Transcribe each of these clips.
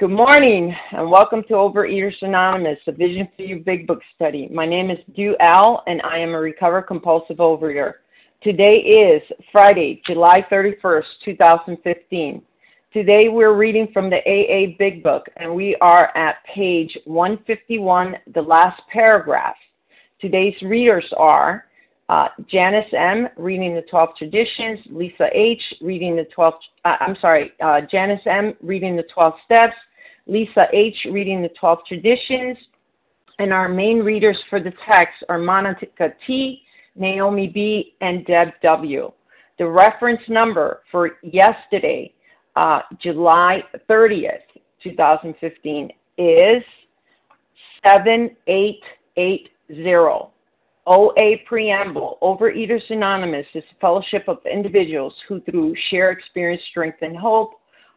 Good morning and welcome to Overeaters Anonymous, a Vision for You Big Book study. My name is Du L and I am a recovered compulsive overeater. Today is Friday, July 31st, 2015. Today we're reading from the AA Big Book and we are at page 151, the last paragraph. Today's readers are uh, Janice M. reading the 12 traditions, Lisa H. reading the 12, uh, I'm sorry, uh, Janice M. reading the 12 steps, Lisa H. reading the 12 traditions, and our main readers for the text are Monica T., Naomi B., and Deb W. The reference number for yesterday, uh, July 30th, 2015, is 7880. OA Preamble Overeaters Anonymous is a fellowship of individuals who, through shared experience, strength, and hope,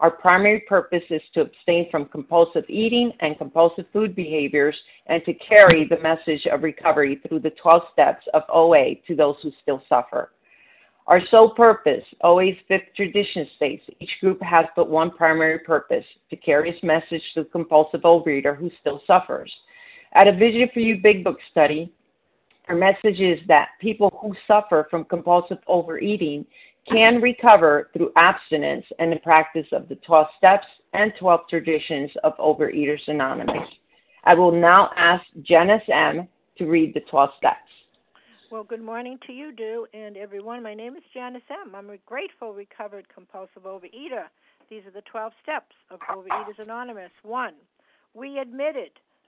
Our primary purpose is to abstain from compulsive eating and compulsive food behaviors and to carry the message of recovery through the 12 steps of OA to those who still suffer. Our sole purpose, OA's fifth tradition states, each group has but one primary purpose to carry its message to the compulsive overeater who still suffers. At a Vision for You Big Book study, our message is that people who suffer from compulsive overeating can recover through abstinence and the practice of the 12 steps and 12 traditions of Overeaters Anonymous. I will now ask Janice M. to read the 12 steps. Well, good morning to you, Du, and everyone. My name is Janice M. I'm a grateful, recovered, compulsive overeater. These are the 12 steps of Overeaters Anonymous. One, we admitted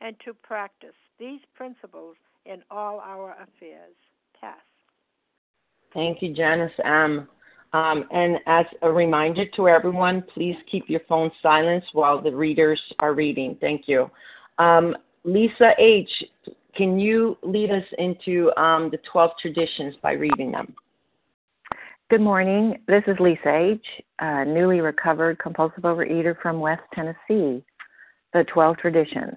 and to practice these principles in all our affairs. Pass. Thank you, Janice M. Um, and as a reminder to everyone, please keep your phone silent while the readers are reading. Thank you. Um, Lisa H., can you lead us into um, the 12 traditions by reading them? Good morning. This is Lisa H., a newly recovered compulsive overeater from West Tennessee. The 12 traditions.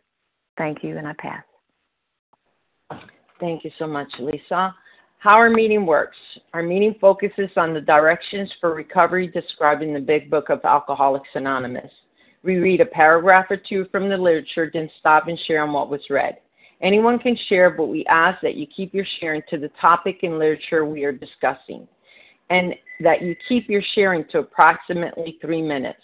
Thank you, and I pass. Thank you so much, Lisa. How our meeting works. Our meeting focuses on the directions for recovery described in the Big Book of Alcoholics Anonymous. We read a paragraph or two from the literature, then stop and share on what was read. Anyone can share, but we ask that you keep your sharing to the topic and literature we are discussing, and that you keep your sharing to approximately three minutes.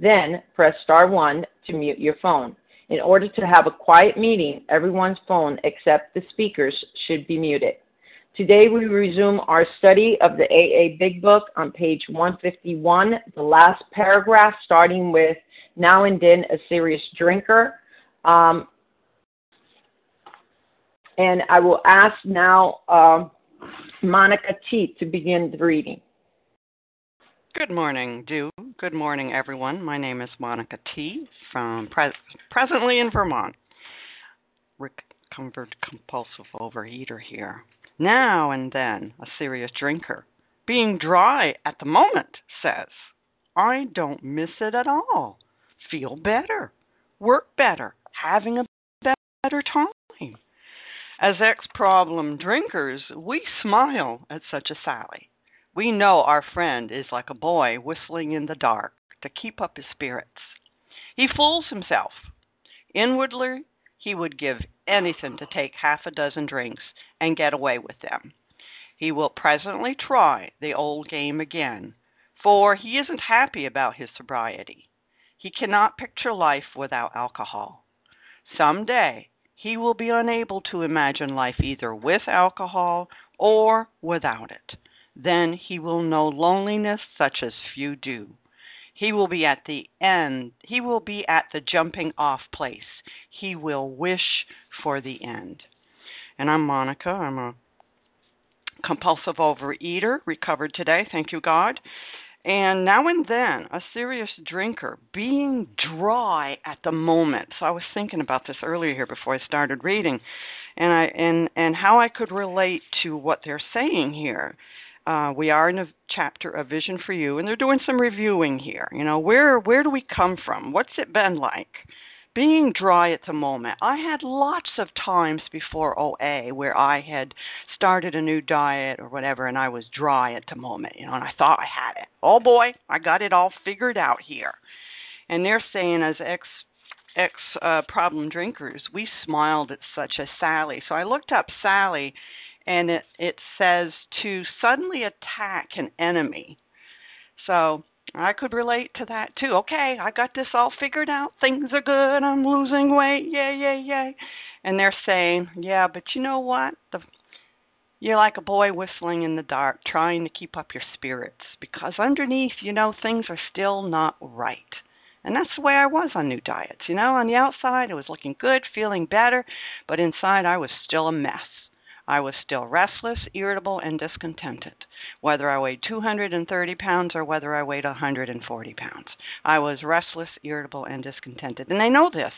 Then press star 1 to mute your phone. In order to have a quiet meeting, everyone's phone except the speaker's should be muted. Today we resume our study of the AA Big Book on page 151, the last paragraph starting with now and then a serious drinker. Um, and I will ask now uh, Monica T to begin the reading. Good morning, Do. Good morning, everyone. My name is Monica T. from pre- presently in Vermont. Rick Recovered compulsive overeater here. Now and then, a serious drinker. Being dry at the moment says, I don't miss it at all. Feel better. Work better. Having a better time. As ex problem drinkers, we smile at such a sally. We know our friend is like a boy whistling in the dark to keep up his spirits. He fools himself. Inwardly, he would give anything to take half a dozen drinks and get away with them. He will presently try the old game again, for he isn't happy about his sobriety. He cannot picture life without alcohol. Some day he will be unable to imagine life either with alcohol or without it. Then he will know loneliness such as few do. He will be at the end, he will be at the jumping off place. He will wish for the end. And I'm Monica. I'm a compulsive overeater, recovered today, thank you, God. And now and then, a serious drinker, being dry at the moment. So I was thinking about this earlier here before I started reading, and I and and how I could relate to what they're saying here. Uh, we are in a chapter of Vision for You, and they're doing some reviewing here. You know, where where do we come from? What's it been like? being dry at the moment. I had lots of times before OA where I had started a new diet or whatever and I was dry at the moment, you know, and I thought I had it. Oh boy, I got it all figured out here. And they're saying as ex ex uh, problem drinkers, we smiled at such a Sally. So I looked up Sally and it it says to suddenly attack an enemy. So I could relate to that too. Okay, I got this all figured out. Things are good. I'm losing weight. Yay, yay, yay. And they're saying, yeah, but you know what? The you're like a boy whistling in the dark, trying to keep up your spirits because underneath, you know, things are still not right. And that's the way I was on new diets. You know, on the outside, I was looking good, feeling better, but inside, I was still a mess. I was still restless, irritable, and discontented, whether I weighed 230 pounds or whether I weighed 140 pounds. I was restless, irritable, and discontented. And they know this.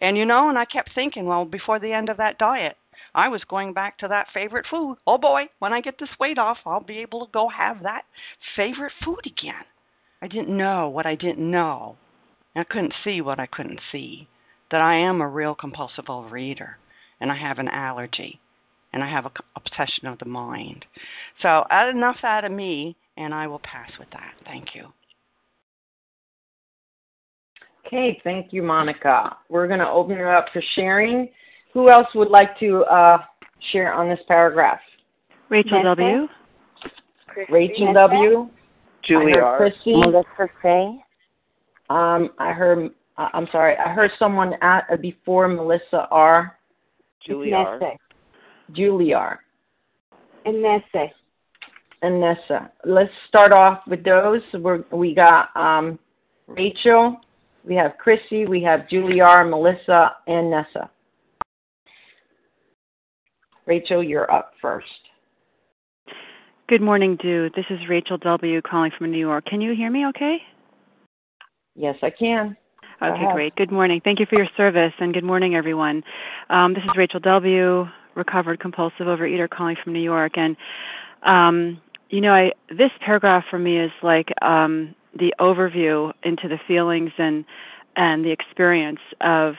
And you know, and I kept thinking, well, before the end of that diet, I was going back to that favorite food. Oh boy, when I get this weight off, I'll be able to go have that favorite food again. I didn't know what I didn't know. I couldn't see what I couldn't see. That I am a real compulsive overeater and I have an allergy and I have an obsession of the mind. So, enough out of me, and I will pass with that. Thank you. Okay, thank you, Monica. We're going to open it up for sharing. Who else would like to uh, share on this paragraph? Rachel W. Rachel W. Julie R. Chrissy. Melissa Say. Um, I heard. Uh, I'm sorry. I heard someone at uh, before Melissa R. Julie R. Julie R. And Nessa. And Nessa. Let's start off with those. We're, we got um, Rachel, we have Chrissy, we have Julie R, Melissa, and Nessa. Rachel, you're up first. Good morning, Do. This is Rachel W. calling from New York. Can you hear me okay? Yes, I can. Okay, ahead. great. Good morning. Thank you for your service, and good morning, everyone. Um, this is Rachel W., recovered compulsive overeater, calling from New York. And, um, you know, I, this paragraph for me is like um, the overview into the feelings and and the experience of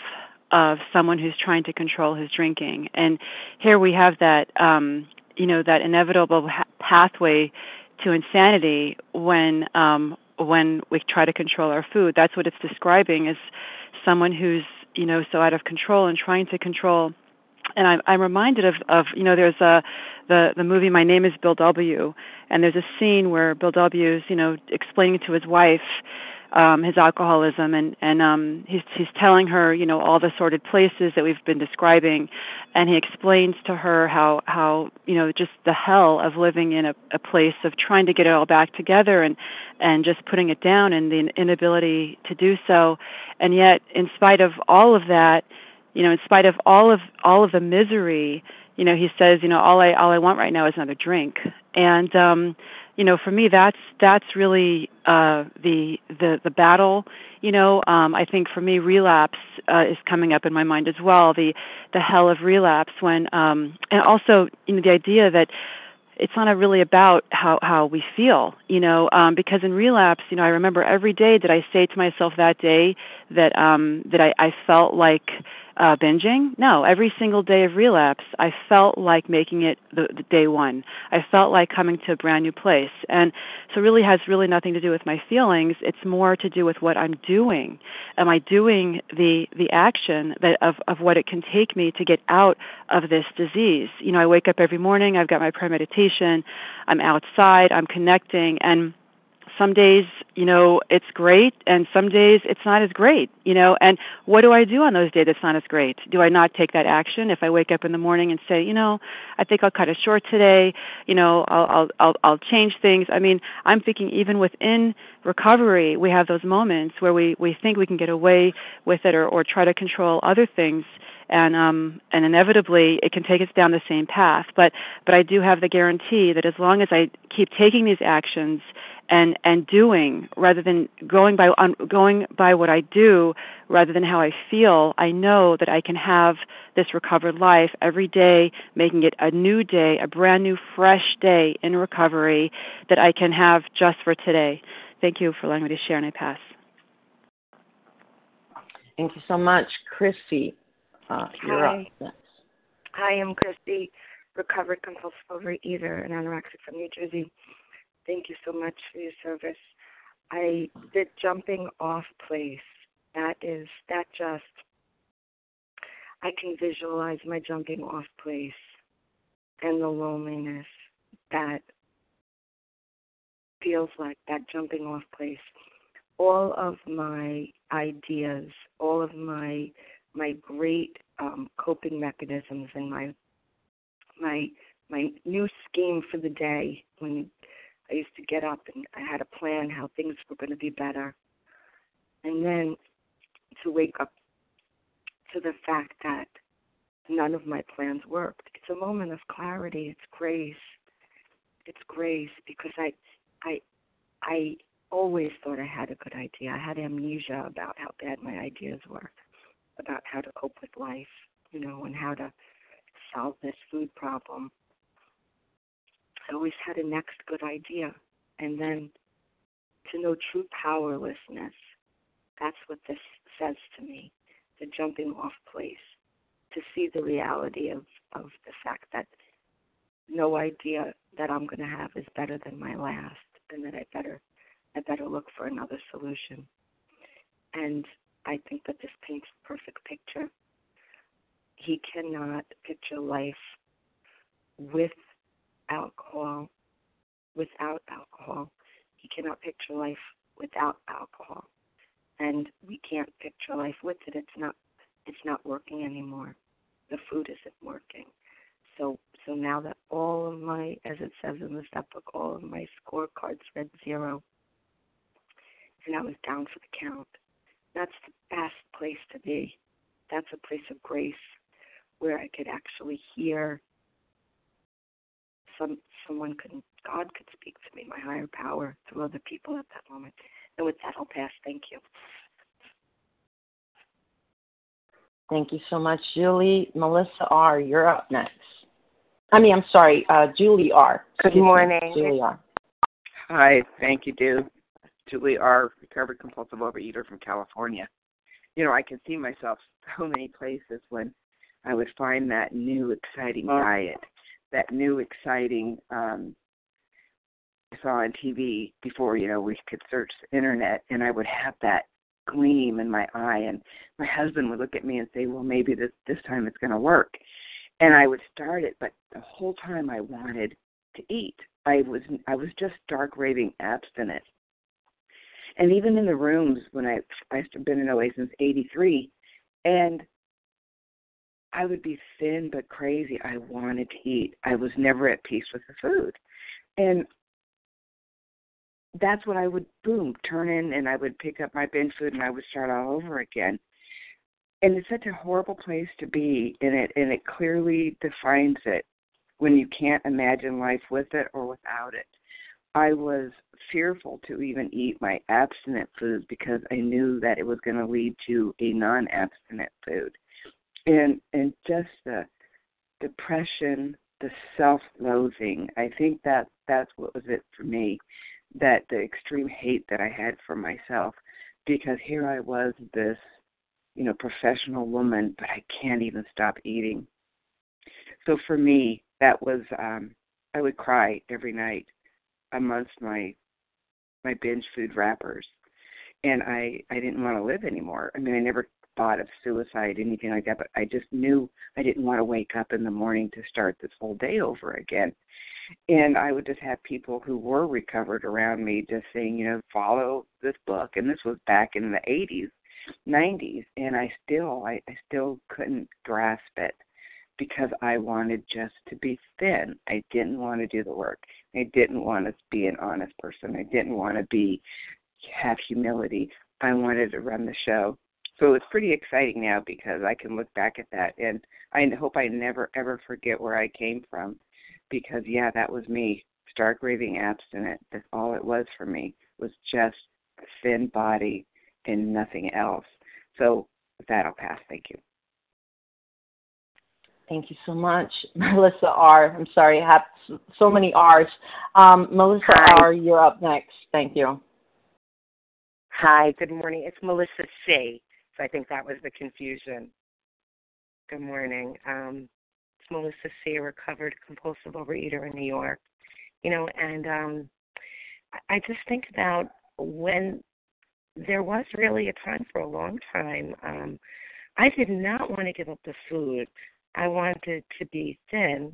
of someone who's trying to control his drinking. And here we have that, um, you know, that inevitable ha- pathway to insanity when um, when we try to control our food. That's what it's describing as someone who's you know so out of control and trying to control. And I'm, I'm reminded of, of you know there's a the the movie My Name Is Bill W. And there's a scene where Bill W. is you know explaining to his wife um his alcoholism and and um he's he's telling her you know all the sordid places that we've been describing and he explains to her how how you know just the hell of living in a, a place of trying to get it all back together and and just putting it down and the inability to do so and yet in spite of all of that you know in spite of all of all of the misery you know he says you know all i all i want right now is another drink. And um you know for me that's that's really uh the the the battle you know. Um i think for me relapse uh, is coming up in my mind as well the the hell of relapse when um and also you know the idea that it's not really about how how we feel you know. Um because in relapse you know i remember every day that i say to myself that day that um that i i felt like uh binging? No. Every single day of relapse i felt like making it the, the day one. I felt like coming to a brand new place. And so really has really nothing to do with my feelings. It's more to do with what i'm doing. Am i doing the the action that of of what it can take me to get out of this disease? You know i wake up every morning. I've got my prayer meditation i'm outside. I'm connecting. And some days you know it's great and some days it's not as great you know and what do i do on those days that's not as great? Do i not take that action? If i wake up in the morning and say you know i think i'll cut it short today you know i'll i'll i'll, I'll change things. I mean i'm thinking even within recovery we have those moments where we we think we can get away with it or or try to control other things. And um and inevitably it can take us down the same path. But but I do have the guarantee that as long as I keep taking these actions and and doing rather than going by on going by what I do rather than how I feel I know that I can have this recovered life every day making it a new day a brand new fresh day in recovery that I can have just for today thank you for allowing me to share and I pass Thank you so much, Chrissy. Uh, you're Hi. up. next. Hi, I'm Christy, recovered compulsive overeater and anorexic from New Jersey. Thank you so much for your service. I the jumping off place. That is that just I can visualize my jumping off place and the loneliness that feels like that jumping off place. All of my ideas, all of my my great um, coping mechanisms and my my my new scheme for the day when I used to get up and I had a plan how things were going to be better, and then to wake up to the fact that none of my plans worked. It's a moment of clarity. It's grace. It's grace because I, I, I always thought I had a good idea. I had amnesia about how bad my ideas were, about how to cope with life, you know, and how to solve this food problem. I always had a next good idea. And then to know true powerlessness, that's what this says to me the jumping off place, to see the reality of, of the fact that no idea that I'm going to have is better than my last, and that I better I better look for another solution. And I think that this paints a perfect picture. He cannot picture life with alcohol, without alcohol. He cannot picture life without alcohol. And we can't picture life with it. It's not it's not working anymore. The food isn't working. So so now that all of my as it says in the step book, all of my scorecards read zero and I was down for the count. That's the best place to be. That's a place of grace where I could actually hear some someone could God could speak to me, my higher power, through other people at that moment. And with that I'll pass. Thank you. Thank you so much, Julie. Melissa R., you're up next. I mean, I'm sorry, uh, Julie R. Good Excuse me, morning. Julie R. Hi, thank you, Dew. Julie R., recovered compulsive overeater from California. You know, I can see myself so many places when I would find that new exciting diet, that new exciting um I saw on TV before, you know, we could search the internet and I would have that gleam in my eye and my husband would look at me and say, Well maybe this this time it's gonna work and I would start it, but the whole time I wanted to eat. I was I was just stark raving abstinent and even in the rooms when I I've been in OA since '83, and I would be thin but crazy. I wanted to eat. I was never at peace with the food, and that's what I would boom turn in, and I would pick up my binge food, and I would start all over again. And it's such a horrible place to be, and it and it clearly defines it when you can't imagine life with it or without it. I was fearful to even eat my abstinent foods because I knew that it was going to lead to a non-abstinent food, and and just the depression, the self-loathing. I think that that's what was it for me, that the extreme hate that I had for myself, because here I was this, you know, professional woman, but I can't even stop eating. So for me, that was um I would cry every night amongst my my binge food wrappers and i i didn't want to live anymore i mean i never thought of suicide anything like that but i just knew i didn't want to wake up in the morning to start this whole day over again and i would just have people who were recovered around me just saying you know follow this book and this was back in the 80s 90s and i still i, I still couldn't grasp it because I wanted just to be thin. I didn't want to do the work. I didn't want to be an honest person. I didn't want to be have humility. I wanted to run the show. So it's pretty exciting now because I can look back at that and I hope I never ever forget where I came from because yeah, that was me. Stark raving abstinent. That's all it was for me. Was just a thin body and nothing else. So with that I'll pass. Thank you. Thank you so much, Melissa R. I'm sorry, I have so many R's. Um, Melissa Hi. R., you're up next. Thank you. Hi, good morning. It's Melissa C. So I think that was the confusion. Good morning. Um, it's Melissa C., a recovered compulsive overeater in New York. You know, and um, I just think about when there was really a time for a long time. Um, I did not want to give up the food. I wanted to be thin,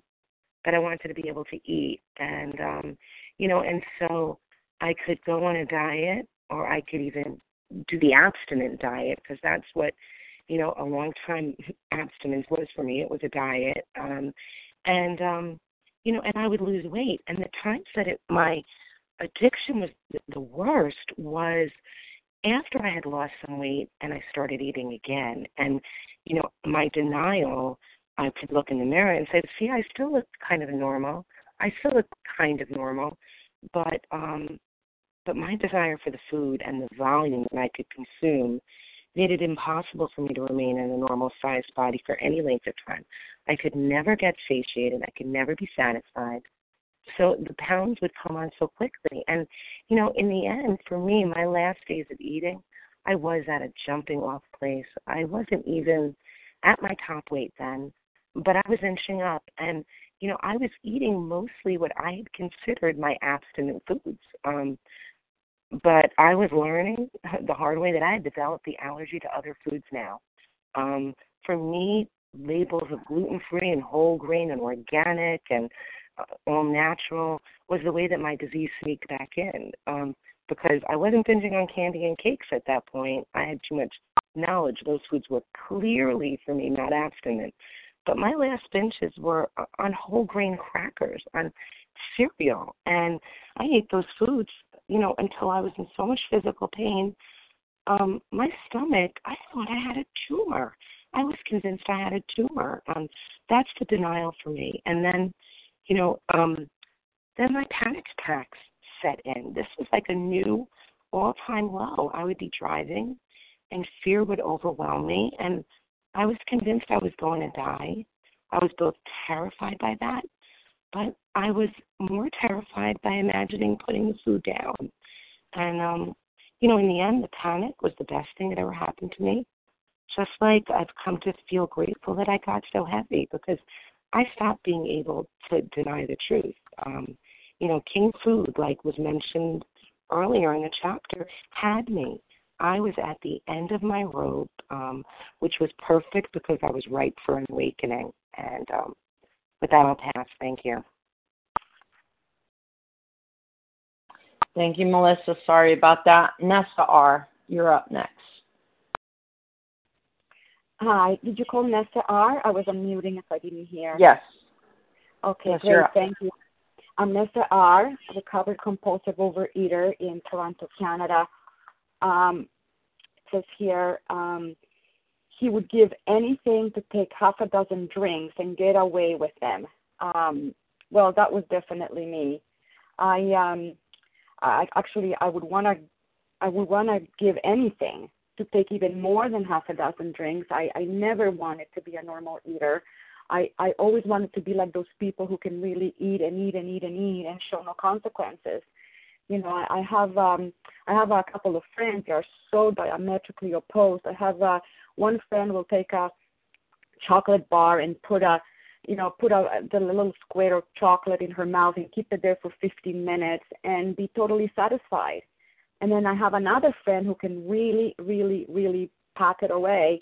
but I wanted to be able to eat. And, um, you know, and so I could go on a diet or I could even do the abstinent diet because that's what, you know, a long time abstinence was for me. It was a diet. Um, and, um, you know, and I would lose weight. And the times that it, my addiction was the worst was after I had lost some weight and I started eating again. And, you know, my denial I could look in the mirror and say, "See, I still look kind of normal. I still look kind of normal." But um but my desire for the food and the volume that I could consume made it impossible for me to remain in a normal sized body for any length of time. I could never get satiated. I could never be satisfied. So the pounds would come on so quickly. And, you know, in the end, for me, my last days of eating, I was at a jumping off place. I wasn't even at my top weight then, but I was inching up. And, you know, I was eating mostly what I had considered my abstinent foods. Um, but I was learning the hard way that I had developed the allergy to other foods now. Um, for me, labels of gluten free and whole grain and organic and uh, all natural was the way that my disease sneaked back in. Um, because I wasn't binging on candy and cakes at that point. I had too much knowledge. Those foods were clearly for me not abstinent. But my last binges were uh, on whole grain crackers, on cereal, and I ate those foods you know, until I was in so much physical pain. Um, my stomach, I thought I had a tumor. I was convinced I had a tumor. Um, that's the denial for me. And then, you know, um, then my panic attacks set in. This was like a new all time low. I would be driving and fear would overwhelm me and I was convinced I was going to die. I was both terrified by that but I was more terrified by imagining putting the food down. And um, you know, in the end the panic was the best thing that ever happened to me. Just like I've come to feel grateful that I got so heavy because I stopped being able to deny the truth. Um, you know, King Food, like was mentioned earlier in the chapter, had me. I was at the end of my rope, um, which was perfect because I was ripe for an awakening. And um, with that, I'll pass. Thank you. Thank you, Melissa. Sorry about that. Nessa R., you're up next. Hi. Did you call Nessa R? I was unmuting if I didn't hear. Yes. Okay, yes, great. Thank you. I'm Nessa R., a recovered compulsive overeater in Toronto, Canada. Um, it says here, um, he would give anything to take half a dozen drinks and get away with them. Um, well, that was definitely me. I um, I actually I would want to I would want to give anything to take even more than half a dozen drinks. I I never wanted to be a normal eater. I I always wanted to be like those people who can really eat and eat and eat and eat and show no consequences. You know, I, I have um I have a couple of friends that are so diametrically opposed. I have uh one friend will take a chocolate bar and put a you know put a the little square of chocolate in her mouth and keep it there for 15 minutes and be totally satisfied and then i have another friend who can really really really pack it away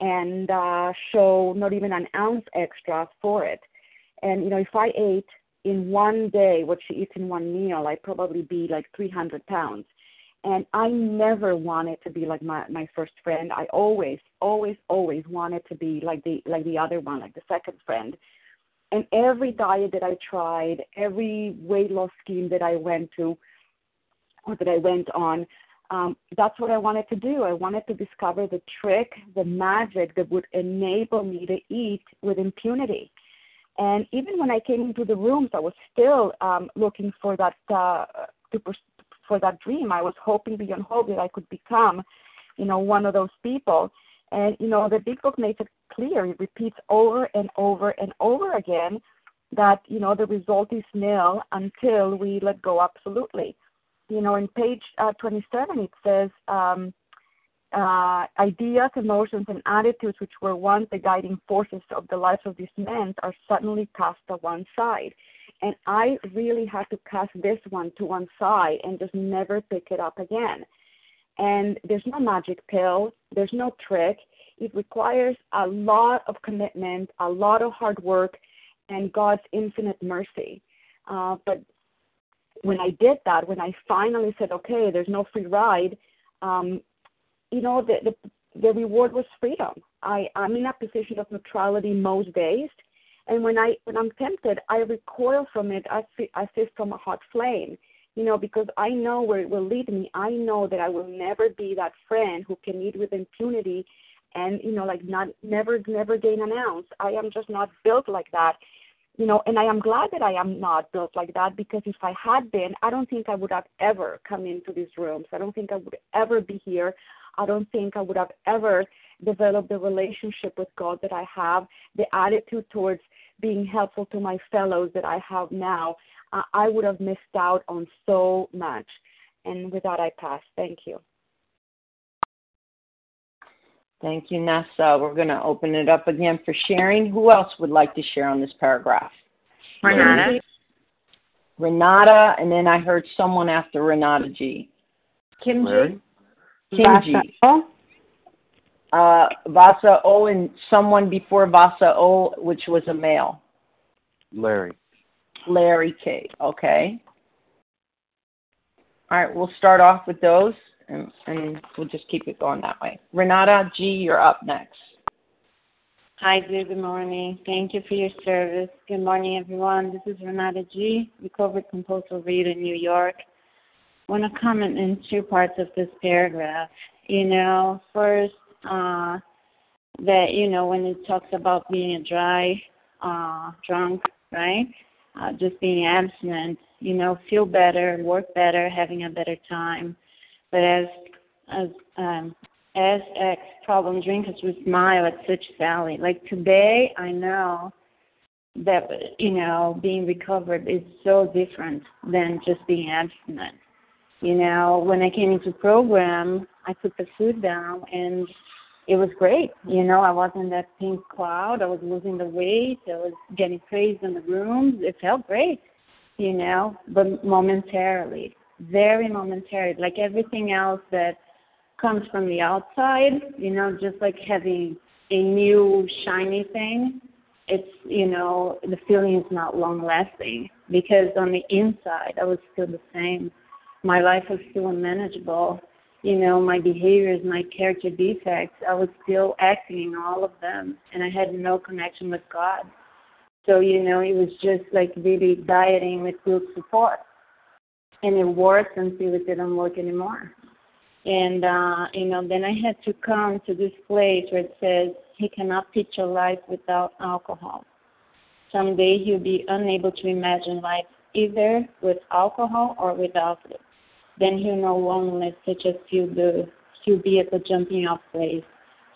and uh show not even an ounce extra for it and you know if i ate in one day what she eats in one meal i'd probably be like 300 pounds and I never wanted to be like my my first friend. I always, always, always wanted to be like the like the other one, like the second friend. And every diet that I tried, every weight loss scheme that I went to, or that I went on, um, that's what I wanted to do. I wanted to discover the trick, the magic that would enable me to eat with impunity. And even when I came into the rooms, I was still um, looking for that uh, to, for that dream. I was hoping beyond hope that I could become, you know, one of those people. And you know, the big book makes it clear. It repeats over and over and over again that you know the result is nil until we let go absolutely. You know, in page uh, 27 it says. Um, uh, ideas, emotions, and attitudes which were once the guiding forces of the lives of these men are suddenly cast to one side. And I really had to cast this one to one side and just never pick it up again. And there's no magic pill, there's no trick. It requires a lot of commitment, a lot of hard work, and God's infinite mercy. Uh, but when I did that, when I finally said, okay, there's no free ride, um, you know, the, the the reward was freedom. I, I'm in a position of neutrality most days, and when I when I'm tempted, I recoil from it as as if from a hot flame. You know, because I know where it will lead me. I know that I will never be that friend who can eat with impunity and you know like not never never gain an ounce. I am just not built like that. You know, and I am glad that I am not built like that because if I had been, I don't think I would have ever come into these rooms. I don't think I would ever be here. I don't think I would have ever developed the relationship with God that I have, the attitude towards being helpful to my fellows that I have now. Uh, I would have missed out on so much. And with that, I pass. Thank you. Thank you, Nessa. We're going to open it up again for sharing. Who else would like to share on this paragraph? Renata. Renata, and then I heard someone after Renata G. Kim Larry? G. Kim G. Uh, Vasa O and someone before Vasa O, which was a male. Larry. Larry K. Okay. All right, we'll start off with those and, and we'll just keep it going that way. Renata G, you're up next. Hi, dear. Good morning. Thank you for your service. Good morning, everyone. This is Renata G, recovered compulsive reader in New York. Want to comment in two parts of this paragraph. You know, first, uh, that, you know, when it talks about being a dry uh, drunk, right? Uh, just being abstinent, you know, feel better, work better, having a better time. But as as um, as ex problem drinkers, we smile at such Sally. Like today, I know that you know being recovered is so different than just being abstinent. You know, when I came into program, I put the food down and it was great. You know, I was in that pink cloud. I was losing the weight. I was getting praised in the rooms. It felt great, you know, but momentarily very momentary, like everything else that comes from the outside, you know, just like having a new shiny thing. It's, you know, the feeling is not long lasting because on the inside I was still the same. My life was still unmanageable. You know, my behaviors, my character defects, I was still acting in all of them and I had no connection with God. So, you know, it was just like really dieting with group support and it worked until it didn't work anymore. And uh, you know, then I had to come to this place where it says he cannot picture life without alcohol. Someday he'll be unable to imagine life either with alcohol or without it. Then he'll loneliness such as he'll do. He'll be at the jumping off place.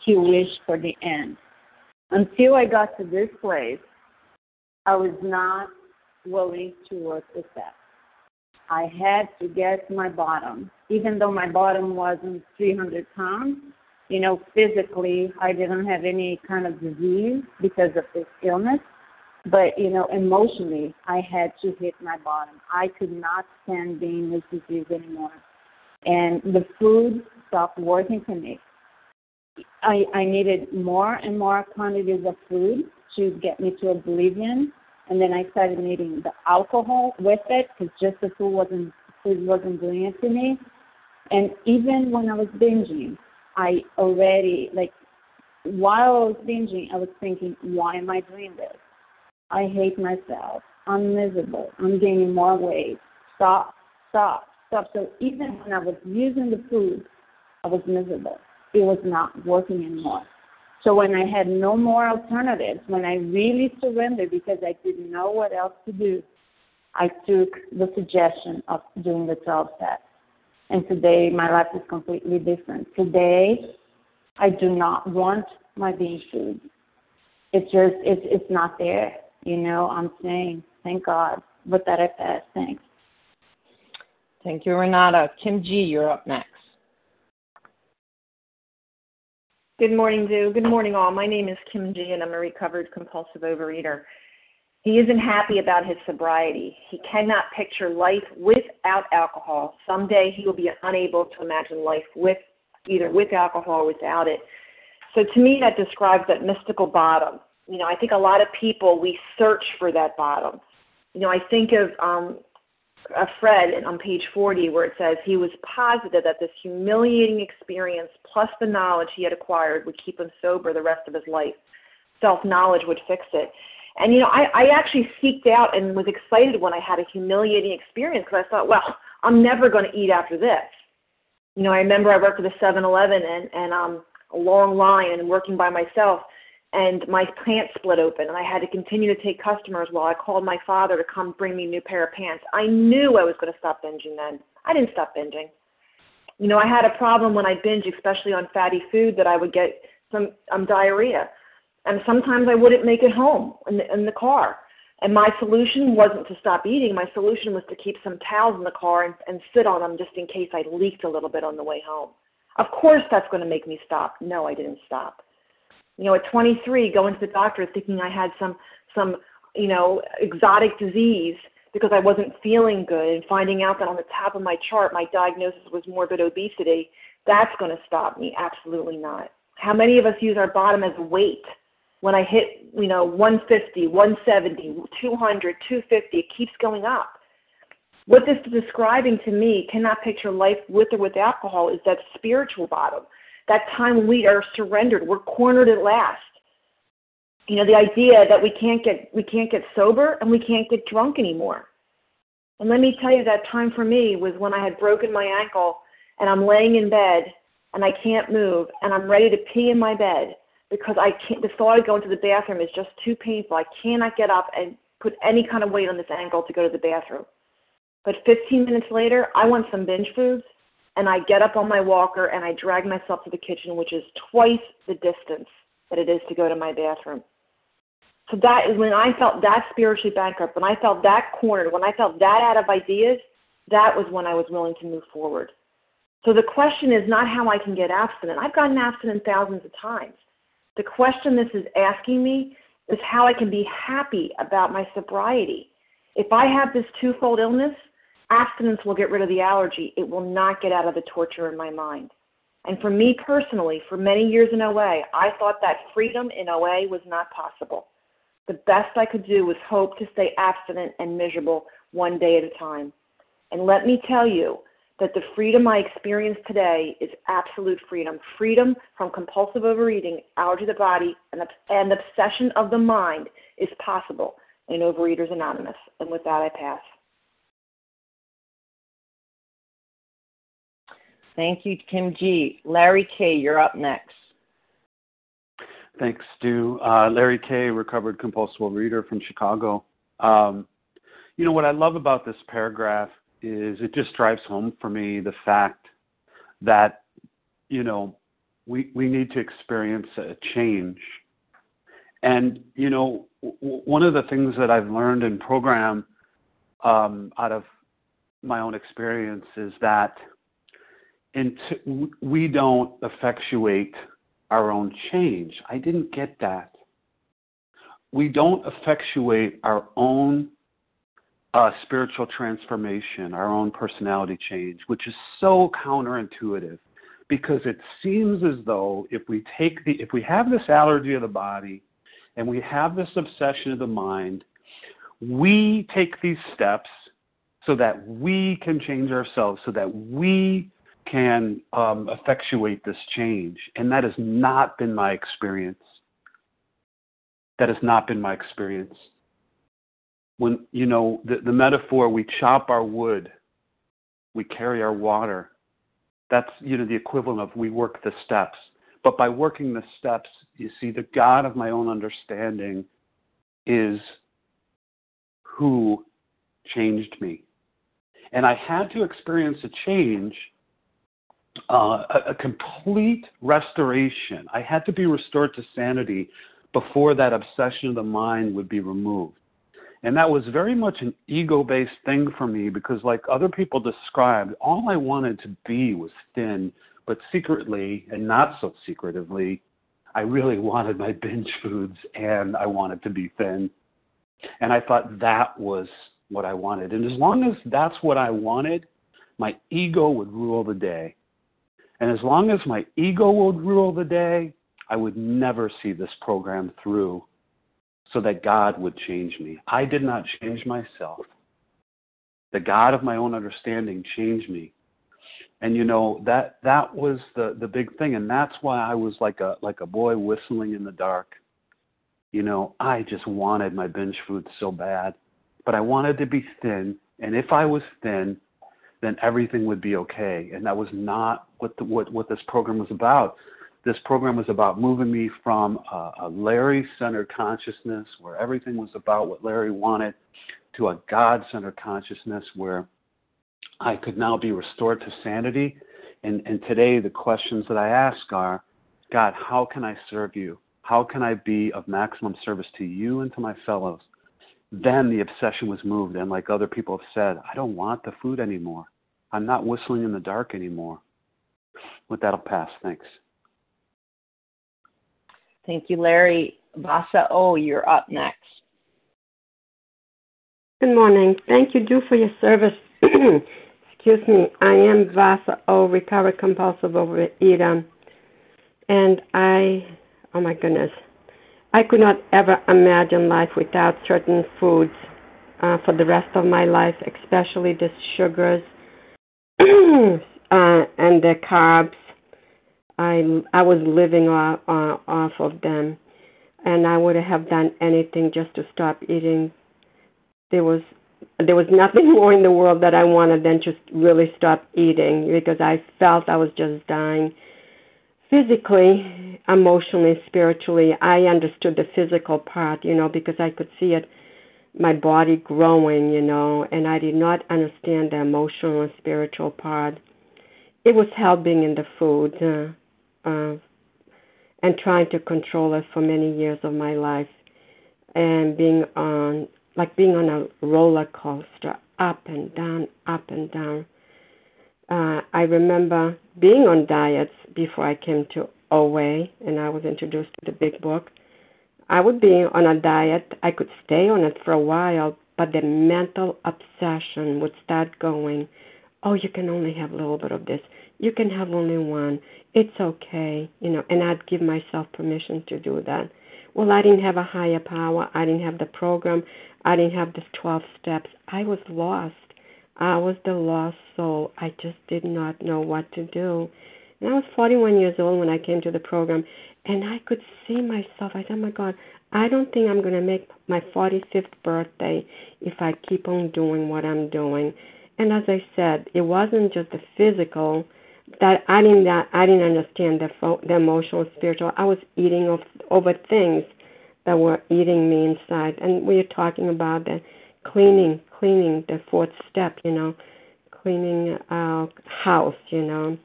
He'll wish for the end. Until I got to this place, I was not willing to work with that. I had to get my bottom. Even though my bottom wasn't 300 pounds, you know, physically I didn't have any kind of disease because of this illness. But, you know, emotionally I had to hit my bottom. I could not stand being this disease anymore. And the food stopped working for me. I, I needed more and more quantities of food to get me to oblivion and then I started needing the alcohol with it because just the food wasn't food wasn't doing it to me. And even when I was binging, I already like while I was binging, I was thinking, why am I doing this? I hate myself. I'm miserable. I'm gaining more weight. Stop, stop, stop. So even when I was using the food, I was miserable. It was not working anymore. So when I had no more alternatives, when I really surrendered because I didn't know what else to do, I took the suggestion of doing the 12 steps. And today my life is completely different. Today I do not want my bean food. It's just it's it's not there. You know, I'm saying, thank God. But that I passed. Thanks. Thank you, Renata. Kim G, you're up next. Good morning, Zoo. Good morning, all. My name is Kim G, and I'm a recovered compulsive overeater. He isn't happy about his sobriety. He cannot picture life without alcohol. Someday he will be unable to imagine life with either with alcohol or without it. So to me, that describes that mystical bottom. You know, I think a lot of people we search for that bottom. You know, I think of um, a Fred on page 40 where it says he was positive that this humiliating experience plus the knowledge he had acquired would keep him sober the rest of his life. Self knowledge would fix it. And you know, I, I actually seeked out and was excited when I had a humiliating experience because I thought, well, I'm never going to eat after this. You know, I remember I worked at a 7-Eleven and and um a long line and working by myself and my pants split open and I had to continue to take customers while I called my father to come bring me a new pair of pants. I knew I was going to stop binging then. I didn't stop binging. You know, I had a problem when I binge, especially on fatty food, that I would get some um, diarrhea. And sometimes I wouldn't make it home in the, in the car. And my solution wasn't to stop eating. My solution was to keep some towels in the car and, and sit on them just in case I leaked a little bit on the way home. Of course, that's going to make me stop. No, I didn't stop you know, at 23, going to the doctor thinking I had some some you know exotic disease because I wasn't feeling good, and finding out that on the top of my chart my diagnosis was morbid obesity. That's going to stop me? Absolutely not. How many of us use our bottom as weight? When I hit, you know, 150, 170, 200, 250, it keeps going up. What this is describing to me, cannot picture life with or without alcohol, is that spiritual bottom that time we are surrendered, we're cornered at last. You know, the idea that we can't get we can't get sober and we can't get drunk anymore. And let me tell you that time for me was when I had broken my ankle and I'm laying in bed and I can't move and I'm ready to pee in my bed because I can't the thought of going to the bathroom is just too painful. I cannot get up and put any kind of weight on this ankle to go to the bathroom. But 15 minutes later, I want some binge foods and I get up on my walker and I drag myself to the kitchen, which is twice the distance that it is to go to my bathroom. So that is when I felt that spiritually bankrupt, when I felt that cornered, when I felt that out of ideas, that was when I was willing to move forward. So the question is not how I can get abstinent. I've gotten abstinent thousands of times. The question this is asking me is how I can be happy about my sobriety. If I have this twofold illness, abstinence will get rid of the allergy. It will not get out of the torture in my mind. And for me personally, for many years in OA, I thought that freedom in OA was not possible. The best I could do was hope to stay abstinent and miserable one day at a time. And let me tell you that the freedom I experience today is absolute freedom. Freedom from compulsive overeating, allergy to the body, and, and obsession of the mind is possible in Overeaters Anonymous. And with that, I pass. Thank you, Kim G. Larry K., you're up next. Thanks, Stu. Uh, Larry K., recovered compulsive reader from Chicago. Um, you know, what I love about this paragraph is it just drives home for me the fact that, you know, we, we need to experience a change. And, you know, w- one of the things that I've learned in program um, out of my own experience is that – and we don't effectuate our own change. I didn't get that. We don't effectuate our own uh, spiritual transformation, our own personality change, which is so counterintuitive because it seems as though if we take the if we have this allergy of the body and we have this obsession of the mind, we take these steps so that we can change ourselves, so that we can um, effectuate this change. And that has not been my experience. That has not been my experience. When, you know, the, the metaphor, we chop our wood, we carry our water. That's, you know, the equivalent of we work the steps. But by working the steps, you see, the God of my own understanding is who changed me. And I had to experience a change uh, a, a complete restoration. I had to be restored to sanity before that obsession of the mind would be removed. And that was very much an ego based thing for me because, like other people described, all I wanted to be was thin, but secretly and not so secretively, I really wanted my binge foods and I wanted to be thin. And I thought that was what I wanted. And as long as that's what I wanted, my ego would rule the day. And as long as my ego would rule the day, I would never see this program through so that God would change me. I did not change myself. The God of my own understanding changed me. And you know, that that was the the big thing and that's why I was like a like a boy whistling in the dark. You know, I just wanted my binge food so bad, but I wanted to be thin, and if I was thin, then everything would be okay. And that was not what the, what what this program was about. this program was about moving me from a, a Larry centered consciousness where everything was about what Larry wanted to a God centered consciousness where I could now be restored to sanity. And, and today, the questions that I ask are God, how can I serve you? How can I be of maximum service to you and to my fellows? Then the obsession was moved, and like other people have said, I don't want the food anymore. I'm not whistling in the dark anymore. With that, I'll pass. Thanks. Thank you, Larry. Vasa O, you're up next. Good morning. Thank you, Drew, for your service. Excuse me. I am Vasa O, recovered compulsive overeater. And I, oh my goodness, I could not ever imagine life without certain foods uh, for the rest of my life, especially the sugars uh, and the carbs. I I was living off, uh, off of them, and I would have done anything just to stop eating. There was there was nothing more in the world that I wanted than just really stop eating because I felt I was just dying physically, emotionally, spiritually. I understood the physical part, you know, because I could see it my body growing, you know, and I did not understand the emotional and spiritual part. It was hell being in the food uh, uh, and trying to control it for many years of my life, and being on like being on a roller coaster, up and down, up and down. Uh, I remember being on diets before I came to OA and I was introduced to the big book I would be on a diet. I could stay on it for a while, but the mental obsession would start going. Oh, you can only have a little bit of this. You can have only one. It's okay, you know. And I'd give myself permission to do that. Well, I didn't have a higher power. I didn't have the program. I didn't have the 12 steps. I was lost. I was the lost soul. I just did not know what to do. And I was 41 years old when I came to the program, and I could see myself. I said, oh my God, I don't think I'm going to make my 45th birthday if I keep on doing what I'm doing. And as I said, it wasn't just the physical that I didn't that I didn't understand the the emotional, spiritual. I was eating of, over things that were eating me inside. And we are talking about the cleaning, cleaning the fourth step. You know, cleaning our house. You know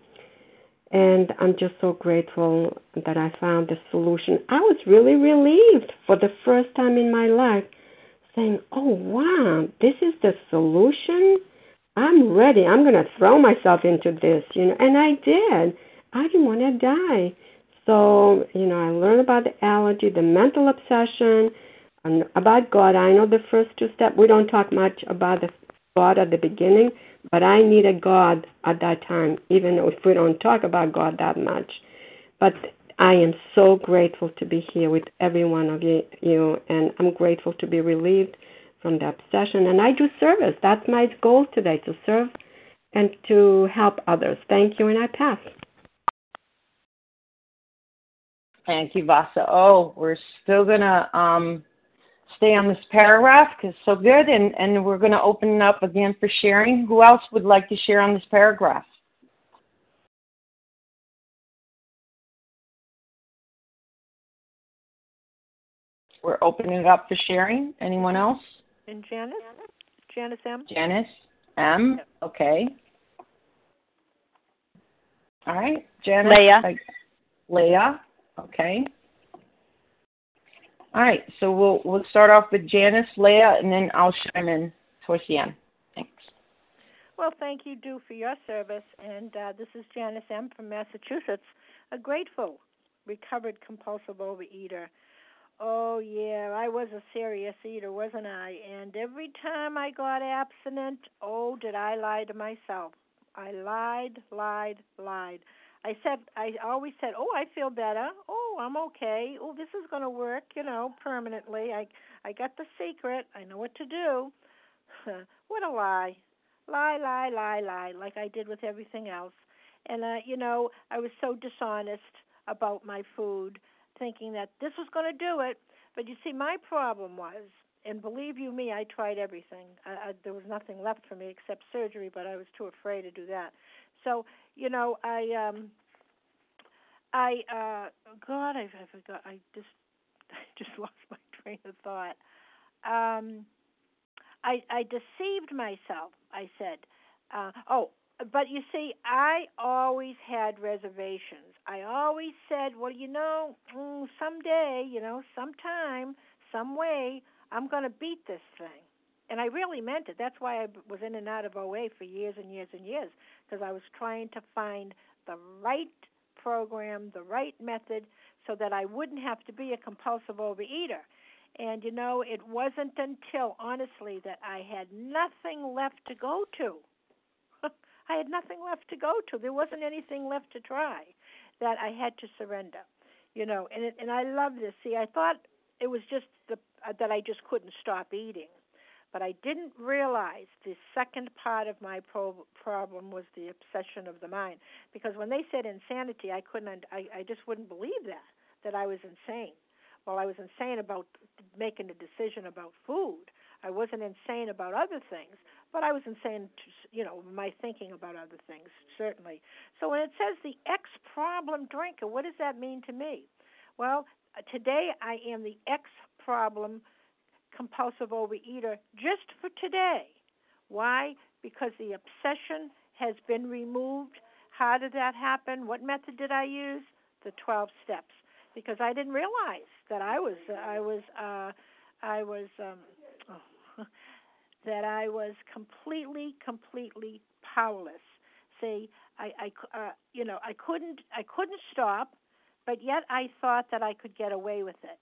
and I'm just so grateful that I found the solution. I was really relieved for the first time in my life, saying, Oh, wow, this is the solution. I'm ready. I'm going to throw myself into this, you know. And I did. I didn't want to die. So, you know, I learned about the allergy, the mental obsession, and about God. I know the first two steps. We don't talk much about the God at the beginning, but I needed God at that time, even if we don't talk about God that much. But I am so grateful to be here with every one of you, and I'm grateful to be relieved from the obsession. And I do service. That's my goal today to serve and to help others. Thank you, and I pass. Thank you, Vasa. Oh, we're still to um, stay on this paragraph because it's so good, and, and we're going to open it up again for sharing. Who else would like to share on this paragraph? We're opening it up for sharing. Anyone else? And Janice? Janice M? Janice M. Okay. All right. Janice. Leah. Leah. Okay. All right, so we'll we'll start off with Janice, Leah, and then I'll chime in towards the end. Thanks. Well, thank you, Do, for your service. And uh, this is Janice M. from Massachusetts, a grateful, recovered compulsive overeater. Oh, yeah, I was a serious eater, wasn't I? And every time I got abstinent, oh, did I lie to myself. I lied, lied, lied. I said I always said, "Oh, I feel better. Oh, I'm okay. Oh, this is going to work, you know, permanently. I I got the secret. I know what to do." what a lie. Lie, lie, lie, lie, like I did with everything else. And uh, you know, I was so dishonest about my food, thinking that this was going to do it. But you see, my problem was, and believe you me, I tried everything. I, I, there was nothing left for me except surgery, but I was too afraid to do that. So you know, I um I uh God, I've, I forgot. I just I just lost my train of thought. Um, I I deceived myself. I said, uh, oh, but you see, I always had reservations. I always said, well, you know, mm, someday, you know, sometime, some way, I'm going to beat this thing. And I really meant it. That's why I was in and out of OA for years and years and years, because I was trying to find the right program, the right method, so that I wouldn't have to be a compulsive overeater. And you know, it wasn't until honestly that I had nothing left to go to. I had nothing left to go to. There wasn't anything left to try that I had to surrender. You know, and it, and I love this. See, I thought it was just the uh, that I just couldn't stop eating. But I didn't realize the second part of my pro- problem was the obsession of the mind. Because when they said insanity, I couldn't, I, I just wouldn't believe that, that I was insane. Well, I was insane about making a decision about food. I wasn't insane about other things, but I was insane, to, you know, my thinking about other things, certainly. So when it says the ex problem drinker, what does that mean to me? Well, today I am the ex problem compulsive overeater just for today. Why? Because the obsession has been removed. How did that happen? What method did I use? The 12 steps. Because I didn't realize that I was I was uh I was um oh, that I was completely completely powerless. See, I I uh, you know, I couldn't I couldn't stop, but yet I thought that I could get away with it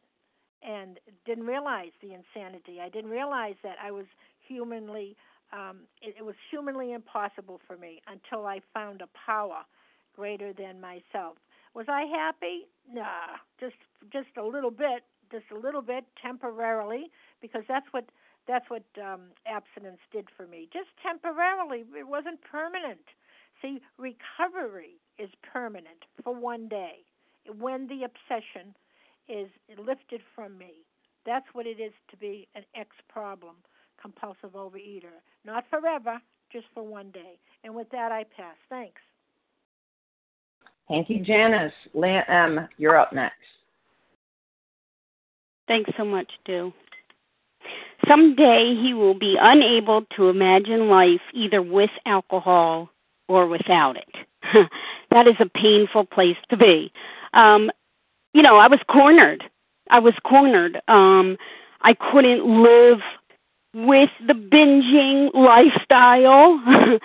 and didn't realize the insanity. I didn't realize that I was humanly um, it, it was humanly impossible for me until I found a power greater than myself. Was I happy? Nah, just just a little bit, just a little bit temporarily, because that's what that's what um, abstinence did for me. Just temporarily, it wasn't permanent. See, recovery is permanent for one day when the obsession is lifted from me. That's what it is to be an ex problem compulsive overeater. Not forever, just for one day. And with that, I pass. Thanks. Thank you, Janice. Um, you're up next. Thanks so much, Do. Someday he will be unable to imagine life either with alcohol or without it. that is a painful place to be. Um, you know, I was cornered. I was cornered. Um, I couldn't live with the binging lifestyle,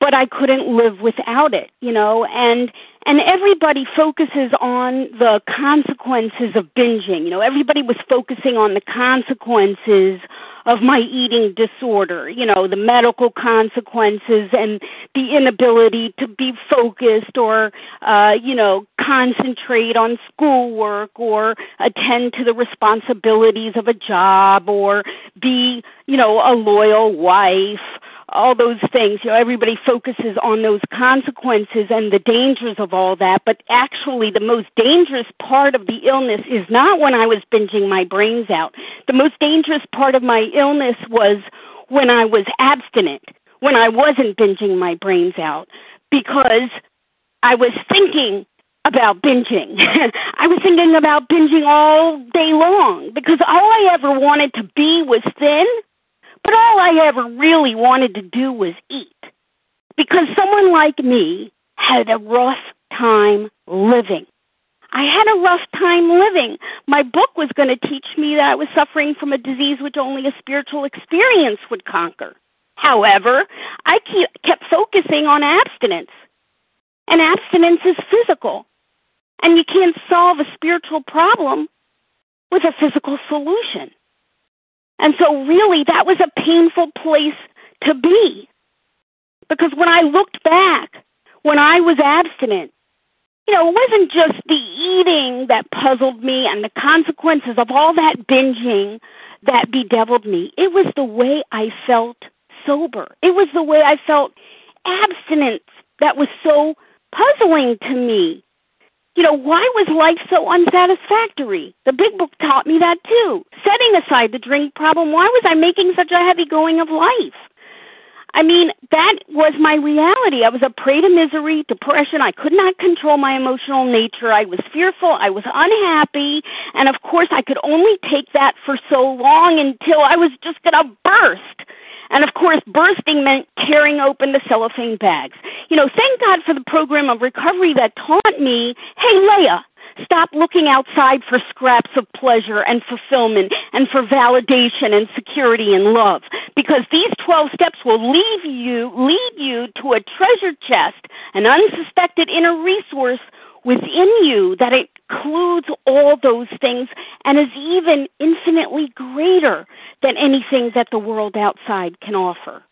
but I couldn't live without it, you know, and and everybody focuses on the consequences of binging. You know, everybody was focusing on the consequences of my eating disorder, you know, the medical consequences and the inability to be focused or, uh, you know, concentrate on schoolwork or attend to the responsibilities of a job or be, you know, a loyal wife all those things. You know, everybody focuses on those consequences and the dangers of all that, but actually the most dangerous part of the illness is not when I was binging my brains out. The most dangerous part of my illness was when I was abstinent, when I wasn't binging my brains out because I was thinking about binging. I was thinking about binging all day long because all I ever wanted to be was thin but all I ever really wanted to do was eat. Because someone like me had a rough time living. I had a rough time living. My book was going to teach me that I was suffering from a disease which only a spiritual experience would conquer. However, I kept focusing on abstinence. And abstinence is physical. And you can't solve a spiritual problem with a physical solution. And so, really, that was a painful place to be. Because when I looked back, when I was abstinent, you know, it wasn't just the eating that puzzled me and the consequences of all that binging that bedeviled me. It was the way I felt sober. It was the way I felt abstinence that was so puzzling to me you know, why was life so unsatisfactory? The big book taught me that too. Setting aside the drink problem, why was I making such a heavy going of life? I mean, that was my reality. I was a prey to misery, depression. I could not control my emotional nature. I was fearful. I was unhappy. And of course, I could only take that for so long until I was just going to burst. And of course, bursting meant tearing open the cellophane bags. You know, thank God for the program of recovery that taught me, hey, Leah, Stop looking outside for scraps of pleasure and fulfillment and for validation and security and love because these 12 steps will leave you lead you to a treasure chest, an unsuspected inner resource within you that includes all those things and is even infinitely greater than anything that the world outside can offer.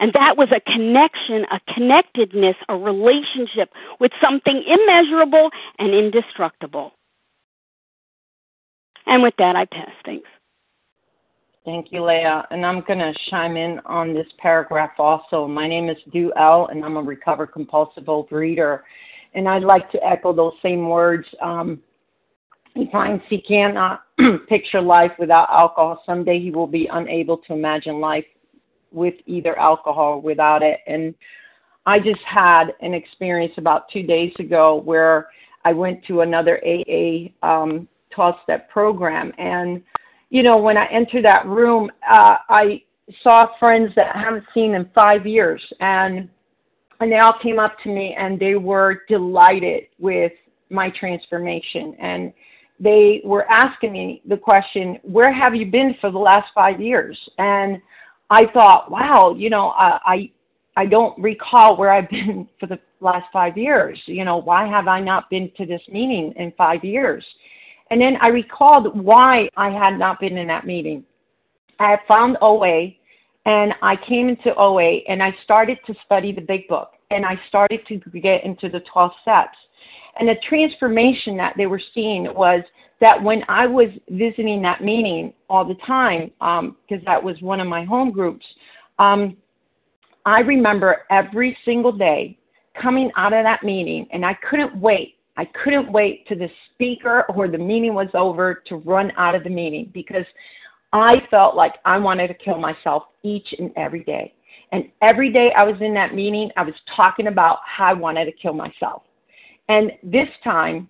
And that was a connection, a connectedness, a relationship with something immeasurable and indestructible. And with that, I pass. Thanks. Thank you, Leah. And I'm going to chime in on this paragraph also. My name is Du L, and I'm a recovered compulsive overeater. And I'd like to echo those same words. Um, he finds he cannot picture life without alcohol. Someday he will be unable to imagine life with either alcohol or without it. And I just had an experience about two days ago where I went to another AA um, 12 step program. And, you know, when I entered that room, uh, I saw friends that I haven't seen in five years. And, and they all came up to me and they were delighted with my transformation. And they were asking me the question, Where have you been for the last five years? And I thought, wow, you know, uh, I I don't recall where I've been for the last five years. You know, why have I not been to this meeting in five years? And then I recalled why I had not been in that meeting. I had found OA and I came into OA and I started to study the big book and I started to get into the 12 steps. And the transformation that they were seeing was that when I was visiting that meeting all the time, because um, that was one of my home groups, um, I remember every single day coming out of that meeting, and I couldn't wait. I couldn't wait to the speaker or the meeting was over to run out of the meeting because I felt like I wanted to kill myself each and every day. And every day I was in that meeting, I was talking about how I wanted to kill myself. And this time,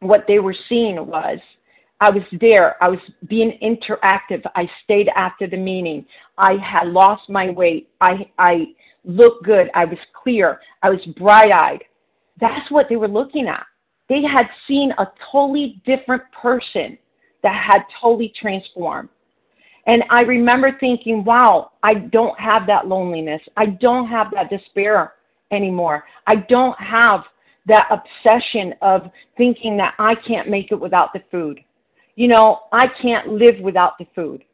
what they were seeing was I was there. I was being interactive. I stayed after the meeting. I had lost my weight. I I looked good. I was clear. I was bright eyed. That's what they were looking at. They had seen a totally different person that had totally transformed. And I remember thinking, wow, I don't have that loneliness. I don't have that despair anymore. I don't have that obsession of thinking that I can't make it without the food. You know, I can't live without the food.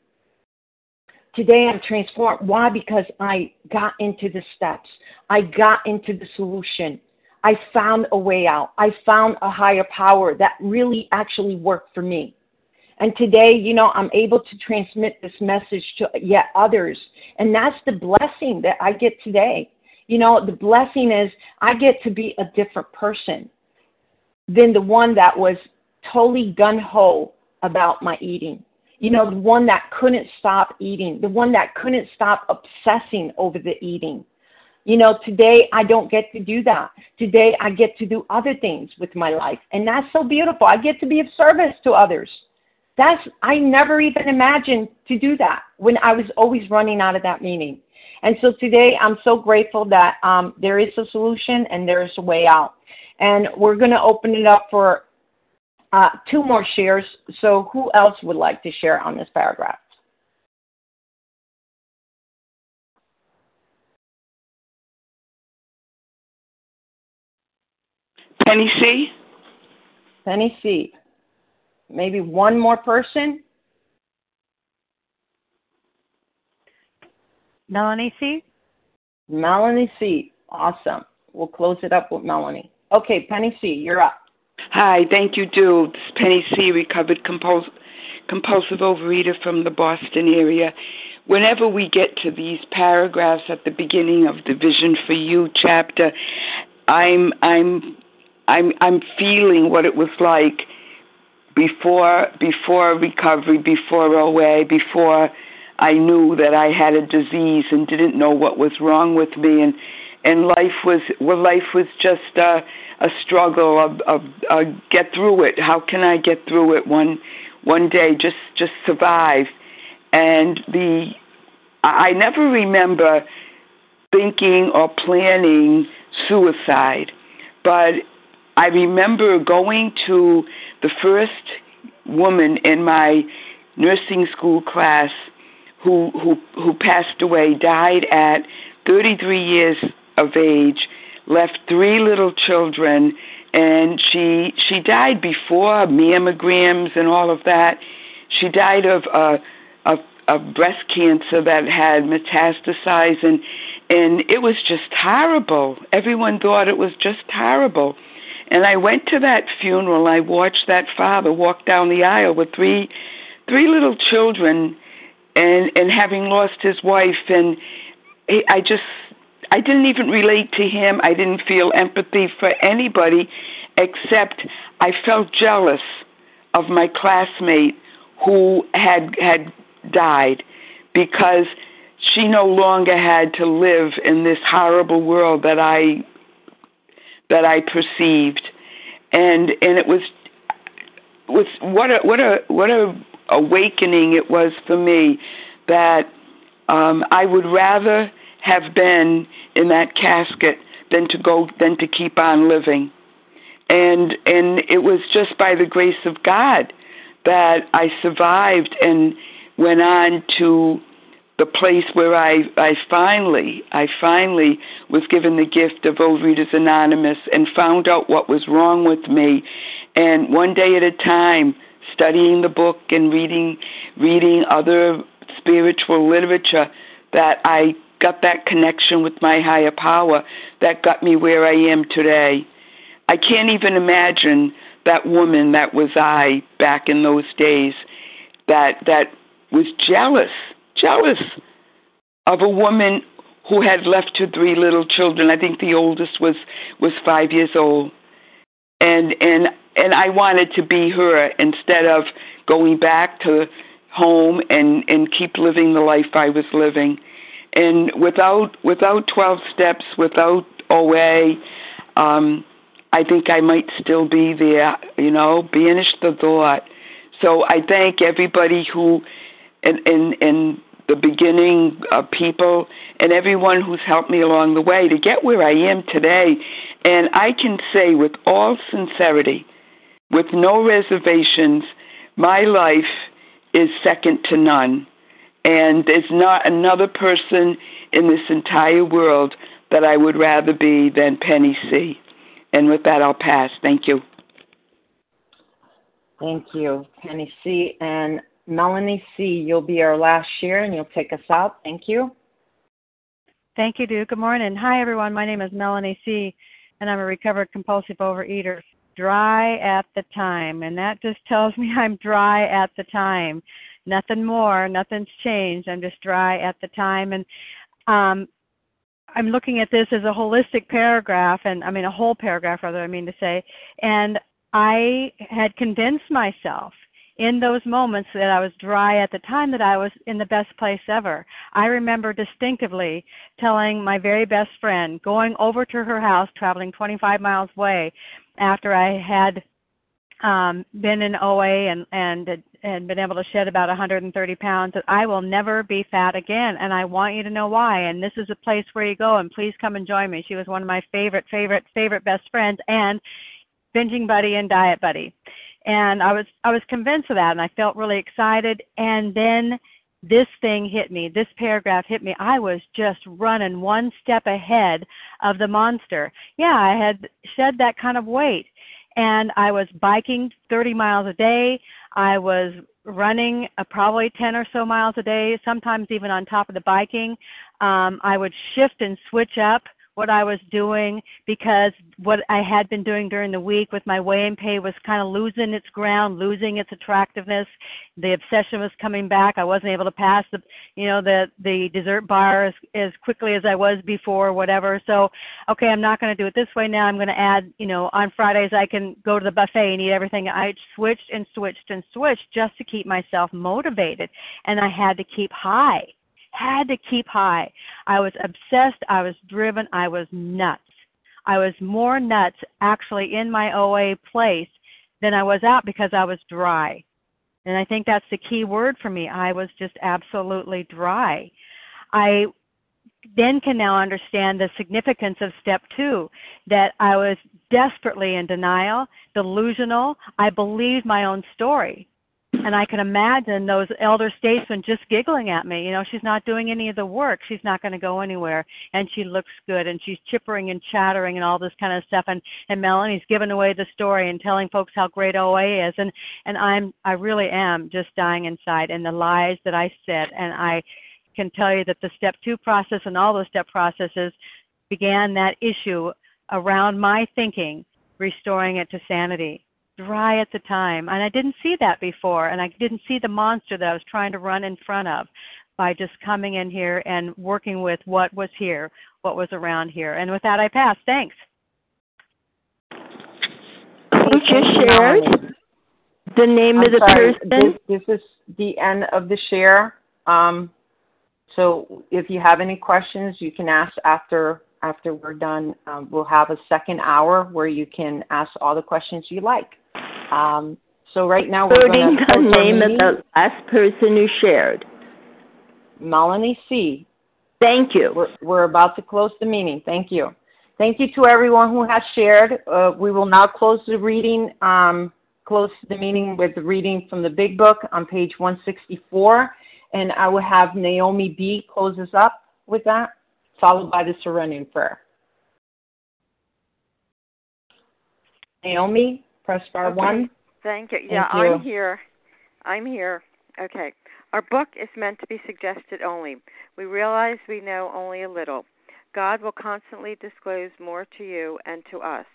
Today I'm transformed. Why? Because I got into the steps. I got into the solution. I found a way out. I found a higher power that really actually worked for me. And today, you know, I'm able to transmit this message to yet others. And that's the blessing that I get today. You know, the blessing is I get to be a different person than the one that was totally gun ho about my eating. You know, the one that couldn't stop eating, the one that couldn't stop obsessing over the eating. You know, today I don't get to do that. Today I get to do other things with my life. And that's so beautiful. I get to be of service to others. That's, I never even imagined to do that when I was always running out of that meaning. And so today I'm so grateful that um, there is a solution and there is a way out. And we're going to open it up for uh, two more shares. So who else would like to share on this paragraph? Penny C. Penny C. Maybe one more person? Melanie C. Melanie C. Awesome. We'll close it up with Melanie. Okay, Penny C. You're up. Hi, thank you, Dude. This Penny C. Recovered compuls- compulsive overeater from the Boston area. Whenever we get to these paragraphs at the beginning of the Vision for You chapter, I'm I'm I'm I'm feeling what it was like before before recovery, before OA, before I knew that I had a disease and didn't know what was wrong with me, and and life was well, life was just a, a struggle of, of, of get through it. How can I get through it one one day? Just just survive. And the I never remember thinking or planning suicide, but I remember going to the first woman in my nursing school class who who who passed away died at 33 years of age left three little children and she she died before mammograms and all of that. She died of uh of of breast cancer that had metastasized and and it was just horrible. Everyone thought it was just horrible. And I went to that funeral. I watched that father walk down the aisle with three three little children and and having lost his wife and I just I didn't even relate to him. I didn't feel empathy for anybody except I felt jealous of my classmate who had had died because she no longer had to live in this horrible world that I that I perceived and and it was was what a what a what a awakening it was for me that um I would rather have been in that casket than to go than to keep on living. And and it was just by the grace of God that I survived and went on to the place where I I finally I finally was given the gift of Overeaters Anonymous and found out what was wrong with me. And one day at a time studying the book and reading reading other spiritual literature that I got that connection with my higher power that got me where I am today. I can't even imagine that woman that was I back in those days that that was jealous, jealous of a woman who had left her three little children. I think the oldest was was 5 years old. And and and I wanted to be her instead of going back to home and and keep living the life I was living. And without without 12 steps without OA um I think I might still be there you know banish the thought. So I thank everybody who and and in the beginning uh, people and everyone who's helped me along the way to get where I am today and I can say with all sincerity with no reservations my life is second to none and there's not another person in this entire world that I would rather be than Penny C. And with that, I'll pass. Thank you. Thank you, Penny C. And Melanie C., you'll be our last share and you'll take us out. Thank you. Thank you, Duke. Good morning. Hi, everyone. My name is Melanie C., and I'm a recovered compulsive overeater. Dry at the time, and that just tells me I'm dry at the time nothing more, nothing's changed. I'm just dry at the time. And um, I'm looking at this as a holistic paragraph, and I mean a whole paragraph, rather, I mean to say. And I had convinced myself in those moments that I was dry at the time that I was in the best place ever. I remember distinctively telling my very best friend, going over to her house, traveling 25 miles away after I had um, been in OA and and and been able to shed about 130 pounds that I will never be fat again and I want you to know why and this is a place where you go and please come and join me. She was one of my favorite favorite favorite best friends and binging buddy and diet buddy. And I was I was convinced of that and I felt really excited and then this thing hit me. This paragraph hit me. I was just running one step ahead of the monster. Yeah, I had shed that kind of weight and I was biking 30 miles a day. I was running uh, probably 10 or so miles a day, sometimes even on top of the biking. Um, I would shift and switch up what I was doing because what I had been doing during the week with my weigh and pay was kind of losing its ground, losing its attractiveness. The obsession was coming back. I wasn't able to pass the, you know, the the dessert bar as, as quickly as I was before, whatever. So, okay, I'm not going to do it this way now. I'm going to add, you know, on Fridays I can go to the buffet and eat everything. I switched and switched and switched just to keep myself motivated, and I had to keep high had to keep high. I was obsessed, I was driven, I was nuts. I was more nuts actually in my OA place than I was out because I was dry. And I think that's the key word for me. I was just absolutely dry. I then can now understand the significance of step two that I was desperately in denial, delusional. I believed my own story and I can imagine those elder statesmen just giggling at me. You know, she's not doing any of the work. She's not going to go anywhere, and she looks good, and she's chippering and chattering and all this kind of stuff. And and Melanie's giving away the story and telling folks how great OA is, and and I'm I really am just dying inside, and the lies that I said, and I can tell you that the step two process and all those step processes began that issue around my thinking, restoring it to sanity dry at the time. And I didn't see that before, and I didn't see the monster that I was trying to run in front of by just coming in here and working with what was here, what was around here. And with that, I pass. Thanks. Who just shared the name I'm of the sorry, person? This, this is the end of the share. Um, so if you have any questions, you can ask after after we're done. Um, we'll have a second hour where you can ask all the questions you like. Um, so right now we're going the name of the last person who shared. Melanie C. Thank you. We're, we're about to close the meeting. Thank you. Thank you to everyone who has shared. Uh, we will now close the reading, um, close the meeting with the reading from the Big Book on page 164. And I will have Naomi B. close us up with that, followed by the Serenity Prayer. Naomi, press bar Okay. one. Thank you. Yeah, Thank you. I'm here. I'm here. Okay. Our book is meant to be suggested only. We realize we know only a little. God will constantly disclose more to you and to us.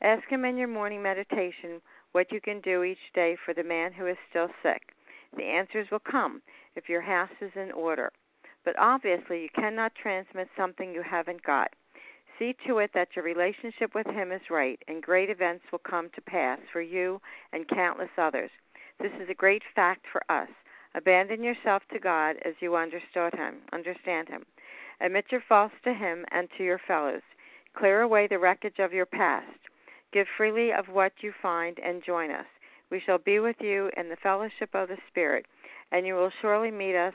Ask Him in your morning meditation what you can do each day for the man who is still sick. The answers will come if your house is in order. But obviously, you cannot transmit something you haven't got. See to it that your relationship with Him is right, and great events will come to pass for you and countless others. This is a great fact for us. Abandon yourself to God as you understood Him, understand Him. Admit your faults to Him and to your fellows. Clear away the wreckage of your past. Give freely of what you find and join us. We shall be with you in the fellowship of the Spirit, and you will surely meet us